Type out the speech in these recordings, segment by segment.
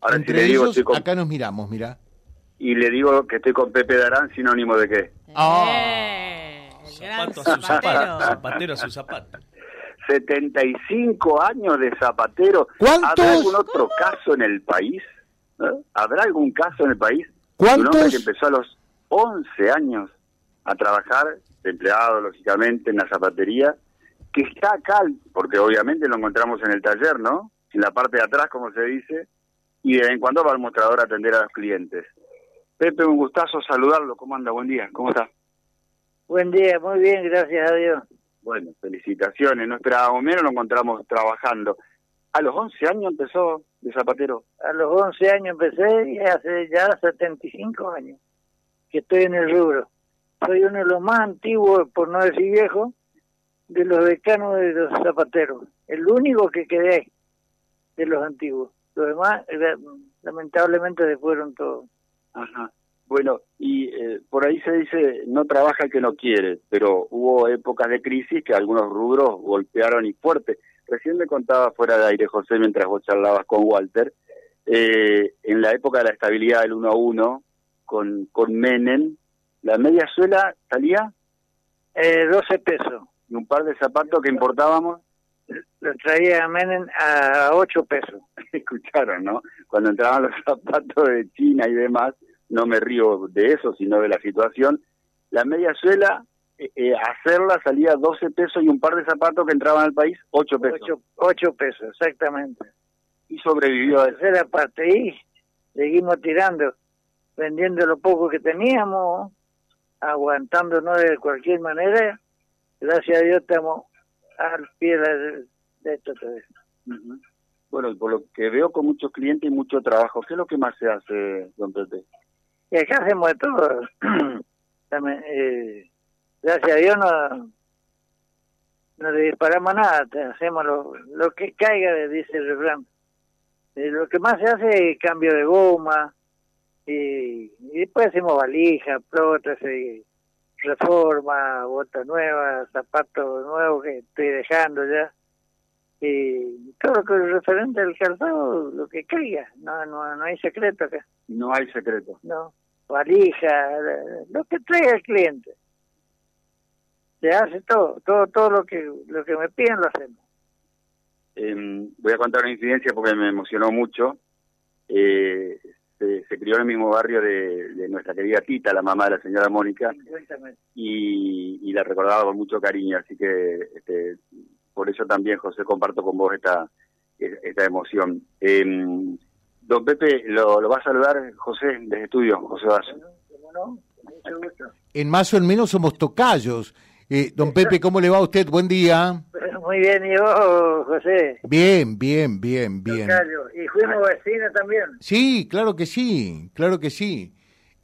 Ahora, Entre si le digo, ellos, estoy con- acá nos miramos, mira. y le digo que estoy con Pepe Darán, sinónimo de qué? Eh, el gran Zapato a su zapato. zapatero. A su zapato. 75 años de Zapatero. ¿Cuántos? ¿Habrá algún otro caso en el país? ¿Eh? ¿Habrá algún caso en el país? de Un hombre ¿Cuántos? que empezó a los 11 años a trabajar, de empleado, lógicamente, en la zapatería, que está acá, porque obviamente lo encontramos en el taller, ¿no? En la parte de atrás, como se dice, y de vez en cuando va al mostrador a atender a los clientes. Pepe, un gustazo saludarlo. ¿Cómo anda? Buen día. ¿Cómo está? Buen día, muy bien, gracias a Dios. Bueno, felicitaciones. No esperábamos menos, lo encontramos trabajando. A los 11 años empezó de zapatero. A los 11 años empecé y hace ya 75 años que estoy en el rubro. Soy uno de los más antiguos, por no decir viejo, de los decanos de los zapateros. El único que quedé de los antiguos. Los demás, lamentablemente, se fueron todos. Ajá. Bueno, y eh, por ahí se dice, no trabaja el que no quiere, pero hubo épocas de crisis que algunos rubros golpearon y fuerte. Recién me contaba fuera de aire, José, mientras vos charlabas con Walter, eh, en la época de la estabilidad del 1 a 1, con, con Menem, la media suela salía Eh, 12 pesos. y un par de zapatos que importábamos, Los traía a Menem a 8 pesos. escucharon, ¿no? Cuando entraban los zapatos de China y demás, no me río de eso, sino de la situación, la media suela, eh, eh, hacerla salía 12 pesos y un par de zapatos que entraban al país, 8 pesos. 8, 8 pesos, exactamente. Y sobrevivió a eso. tercera parte y seguimos tirando, vendiendo lo poco que teníamos, aguantándonos de cualquier manera. Gracias a Dios estamos al pie de, de esto todavía. Ujú. Bueno, por lo que veo con muchos clientes y mucho trabajo, ¿qué es lo que más se hace, don Pepe? Y acá hacemos de todo. También, eh, gracias a Dios no, no le disparamos nada, hacemos lo, lo que caiga, dice el refrán. Eh, lo que más se hace es cambio de goma, y, y después hacemos valijas, prótesis, reforma, botas nuevas, zapatos nuevos que estoy dejando ya. Y todo lo que es referente al calzado, lo que caiga, no, no, no hay secreto acá. No hay secreto. No, valija, lo que traiga el cliente. Se hace todo, todo, todo lo que lo que me piden lo hacemos. Eh, voy a contar una incidencia porque me emocionó mucho. Eh, se, se crió en el mismo barrio de, de nuestra querida Tita, la mamá de la señora Mónica, y, y la recordaba con mucho cariño, así que este, por eso también, José, comparto con vos esta, esta emoción. Eh, don Pepe, lo, lo va a saludar José desde estudio, José Vaso. ¿Cómo no? Con mucho gusto. En más o en menos somos tocayos. Eh, don Pepe, ¿cómo le va a usted? Buen día. Muy bien, y vos, José. Bien, bien, bien, bien. Tocayo. Y fuimos vecinos también. Sí, claro que sí, claro que sí.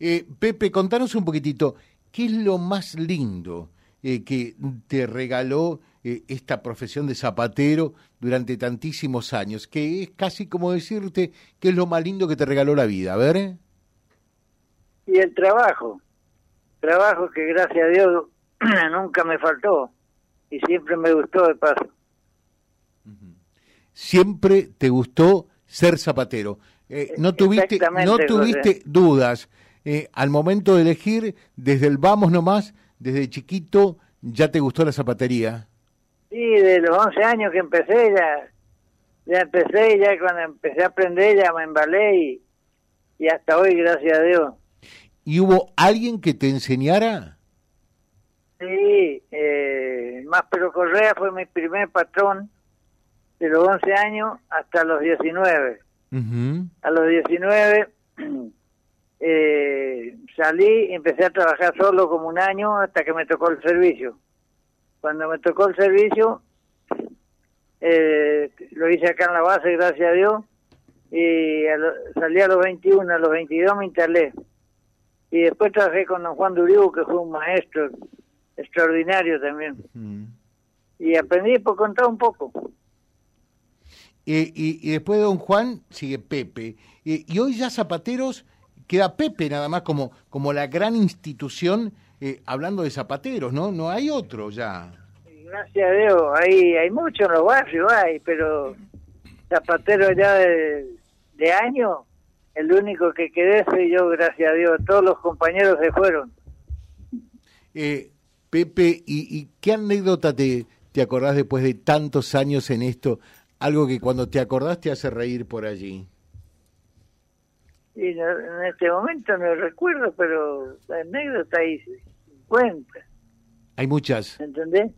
Eh, Pepe, contanos un poquitito, ¿qué es lo más lindo eh, que te regaló eh, esta profesión de zapatero durante tantísimos años? Que es casi como decirte qué es lo más lindo que te regaló la vida, a ver. Y el trabajo. Trabajo que gracias a Dios nunca me faltó. Y siempre me gustó de paso. Siempre te gustó ser zapatero. Eh, no tuviste, Exactamente, no tuviste José. dudas eh, al momento de elegir, desde el vamos nomás, desde chiquito, ya te gustó la zapatería. Sí, de los 11 años que empecé ya, ya empecé, ya cuando empecé a aprender ya me embalé y, y hasta hoy, gracias a Dios. ¿Y hubo alguien que te enseñara? Sí, eh, Máspero Correa fue mi primer patrón de los 11 años hasta los 19. Ujú. A los 19 eh, salí y empecé a trabajar solo como un año hasta que me tocó el servicio. Cuando me tocó el servicio, eh, lo hice acá en la base, gracias a Dios, y a lo- salí a los 21, a los 22 me instalé. Y después trabajé con don Juan Duriu, que fue un maestro extraordinario también. Y aprendí por contar un poco. Eh, y, y después de Don Juan sigue Pepe. Eh, y hoy ya Zapateros queda Pepe nada más como, como la gran institución eh, hablando de zapateros, ¿no? No hay otro ya. Gracias a Dios, hay, hay muchos en los barrios, hay, pero zapateros ya de, de años, el único que quedé soy yo, gracias a Dios. Todos los compañeros se fueron. Eh, Pepe, ¿y, ¿y, qué anécdota te, te acordás después de tantos años en esto? Algo que cuando te acordás te hace reír por allí. Y en este momento no recuerdo, pero la anécdota ahí se cuenta. Hay muchas. ¿Entendés?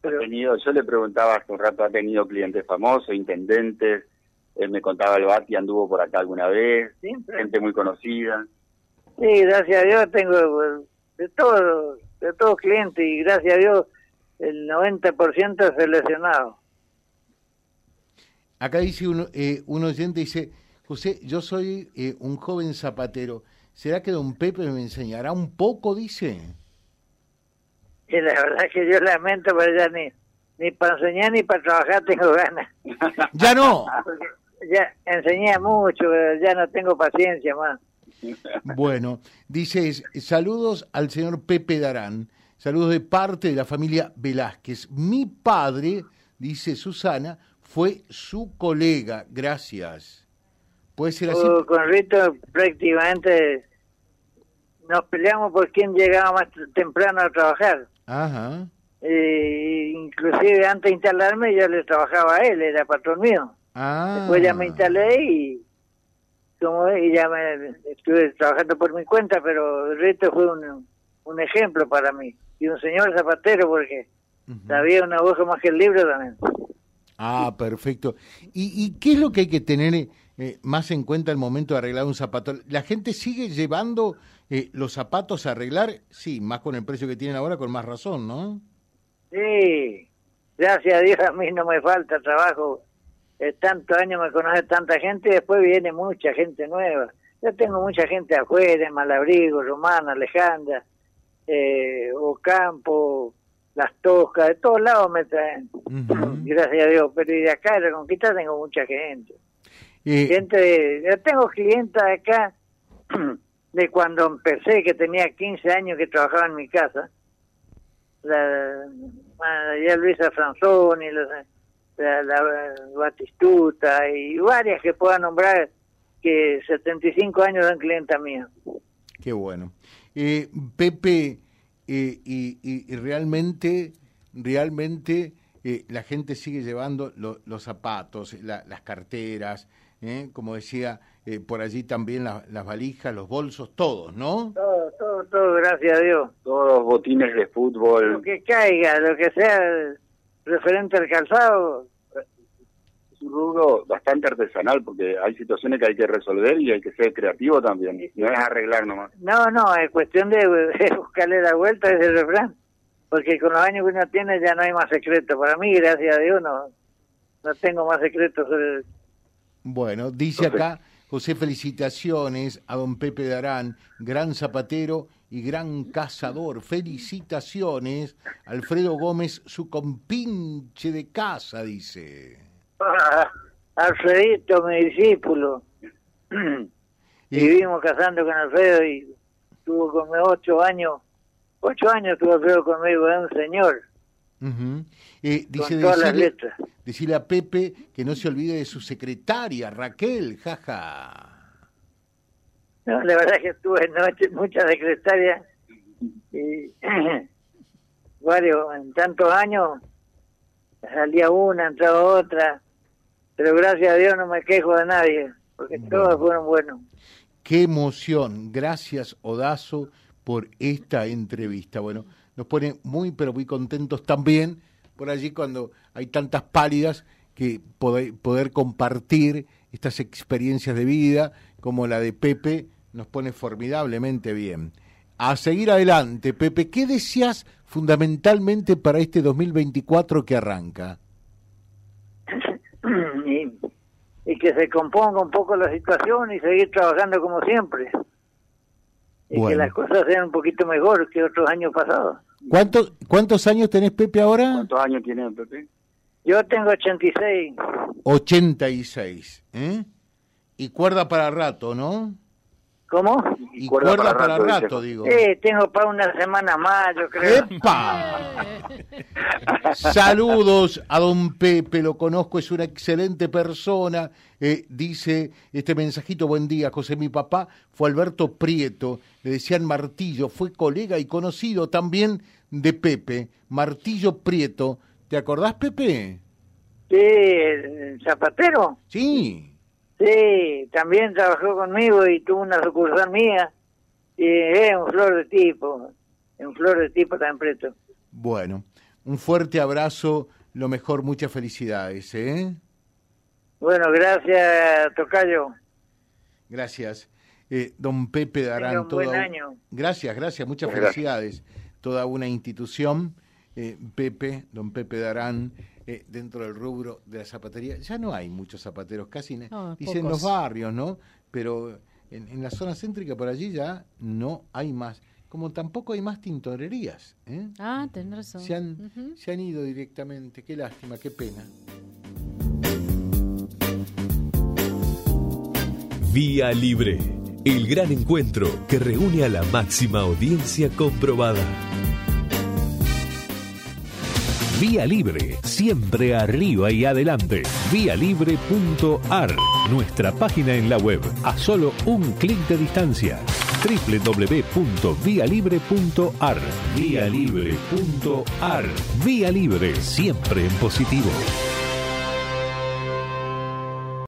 Pero... Tenido, yo le preguntaba hace un rato, ¿ha tenido clientes famosos, intendentes? Él me contaba el Bati anduvo por acá alguna vez, Siempre. gente muy conocida. Sí, gracias a Dios tengo de todos de todos clientes y gracias a Dios el 90% seleccionado. Acá dice uno, eh, un oyente, dice, José, yo soy eh, un joven zapatero. ¿Será que don Pepe me enseñará un poco, dice? Y la verdad que yo lamento, pero ya ni, ni para enseñar ni para trabajar tengo ganas. ¿Ya no? ya enseñé mucho, pero ya no tengo paciencia más. Bueno, dice, saludos al señor Pepe Darán, saludos de parte de la familia Velázquez. Mi padre, dice Susana, fue su colega, gracias. ¿Puede ser así? Uh, con Rito prácticamente nos peleamos por quién llegaba más temprano a trabajar. Ajá. Eh, inclusive antes de instalarme yo le trabajaba a él, era patrón mío. Ah. Después ya me instalé y como y ya me estuve trabajando por mi cuenta, pero el resto fue un, un ejemplo para mí. Y un señor zapatero porque sabía una voz más que el libro también. Ah, perfecto. ¿Y, y qué es lo que hay que tener eh, más en cuenta al momento de arreglar un zapato? ¿La gente sigue llevando eh, los zapatos a arreglar? Sí, más con el precio que tienen ahora, con más razón, ¿no? Sí, gracias a Dios a mí no me falta trabajo. Eh, tantos años me conoce tanta gente y después viene mucha gente nueva. Yo tengo mucha gente afuera, en Malabrigo, Romana, Alejandra, eh, Ocampo, Las Toscas, de todos lados me traen. Gracias a Dios. Pero de acá de la Conquista tengo mucha gente. Gente, de, yo tengo clientes acá de cuando empecé, que tenía 15 años que trabajaba en mi casa. La, ya Luisa Franzoni, la, la, la, Batistuta y varias que pueda nombrar que 75 años dan clienta mía. Qué bueno. Eh, Pepe, eh, y, y, realmente, realmente eh, la gente sigue llevando los zapatos, las carteras, ¿eh? como decía, eh, por allí también las valijas, los bolsos, todos, ¿no? Todo, todo, todo, gracias a Dios. Todos botines de fútbol. Lo que caiga, lo que sea referente al calzado. Es un rubro bastante artesanal porque hay situaciones que hay que resolver y hay que ser creativo también. No es arreglar nomás. No, no, es cuestión de, de buscarle la vuelta a ese refrán. Porque con los años que uno tiene ya no hay más secreto. Para mí, gracias a Dios, no, no tengo más secretos sobre bueno, dice acá, José, felicitaciones a don Pepe Darán, gran zapatero y gran cazador. Felicitaciones, Alfredo Gómez, su compinche de casa, dice. Ah, Alfredito, mi discípulo. y vivimos cazando con Alfredo y tuvo conmigo ocho años. Ocho años tuvo Alfredo conmigo, es un señor. Eh, dice, decirle, decirle, a Pepe que no se olvide de su secretaria, Raquel, jaja. No, la verdad es que tuve noche, muchas secretarias y varios, en tantos años salía una, entraba otra, pero gracias a Dios no me quejo de nadie, porque todos fueron buenos. Qué emoción, gracias Odazo por esta entrevista. Bueno, nos pone muy, pero muy contentos también por allí cuando hay tantas pálidas que poder, poder compartir estas experiencias de vida como la de Pepe nos pone formidablemente bien. A seguir adelante, Pepe, ¿qué deseas fundamentalmente para este 2024 que arranca? y, y, que se componga un poco la situación y seguir trabajando como siempre y que las cosas sean un poquito mejor que otros años pasados. ¿Cuántos, ¿Cuántos años tenés, Pepe, ahora? ¿Cuántos años tiene Pepe? Yo tengo 86. 86, ¿eh? Y cuerda para rato, ¿no? ¿Cómo? Y, cuerda, para, rato, digo. Sí, tengo para una semana más, yo creo. ¡Epa! Saludos a don Pepe, lo conozco, es una excelente persona. Eh, dice este mensajito, buen día, José, mi papá fue Alberto Prieto, le decían Martillo, fue colega y conocido también de Pepe, Martillo Prieto. ¿Te acordás, Pepe? Sí, el zapatero. Sí. Sí, también trabajó conmigo y tuvo una sucursal mía. Y es un flor de tipo, un flor de tipo tan preto. Bueno, un fuerte abrazo, lo mejor, muchas felicidades, ¿eh? Bueno, gracias, Tocayo. Gracias. Eh, don Pepe Darán. Un buen año. Gracias, gracias, muchas felicidades. Toda una institución, eh, Pepe, don Pepe Darán, eh, dentro del rubro de la zapatería. Ya no hay muchos zapateros, casi no, dicen los barrios, ¿no? Pero en, la zona céntrica por allí ya no hay más. Como tampoco hay más tintorerías. ¿eh? Ah, tenés razón. Se han, se han ido directamente. Qué lástima, qué pena. Vía Libre, el gran encuentro que reúne a la máxima audiencia comprobada. Vía Libre, siempre arriba y adelante. Vialibre.ar, nuestra página en la web, a solo un clic de distancia. www.vialibre.ar Vialibre.ar Vía Libre, siempre en positivo.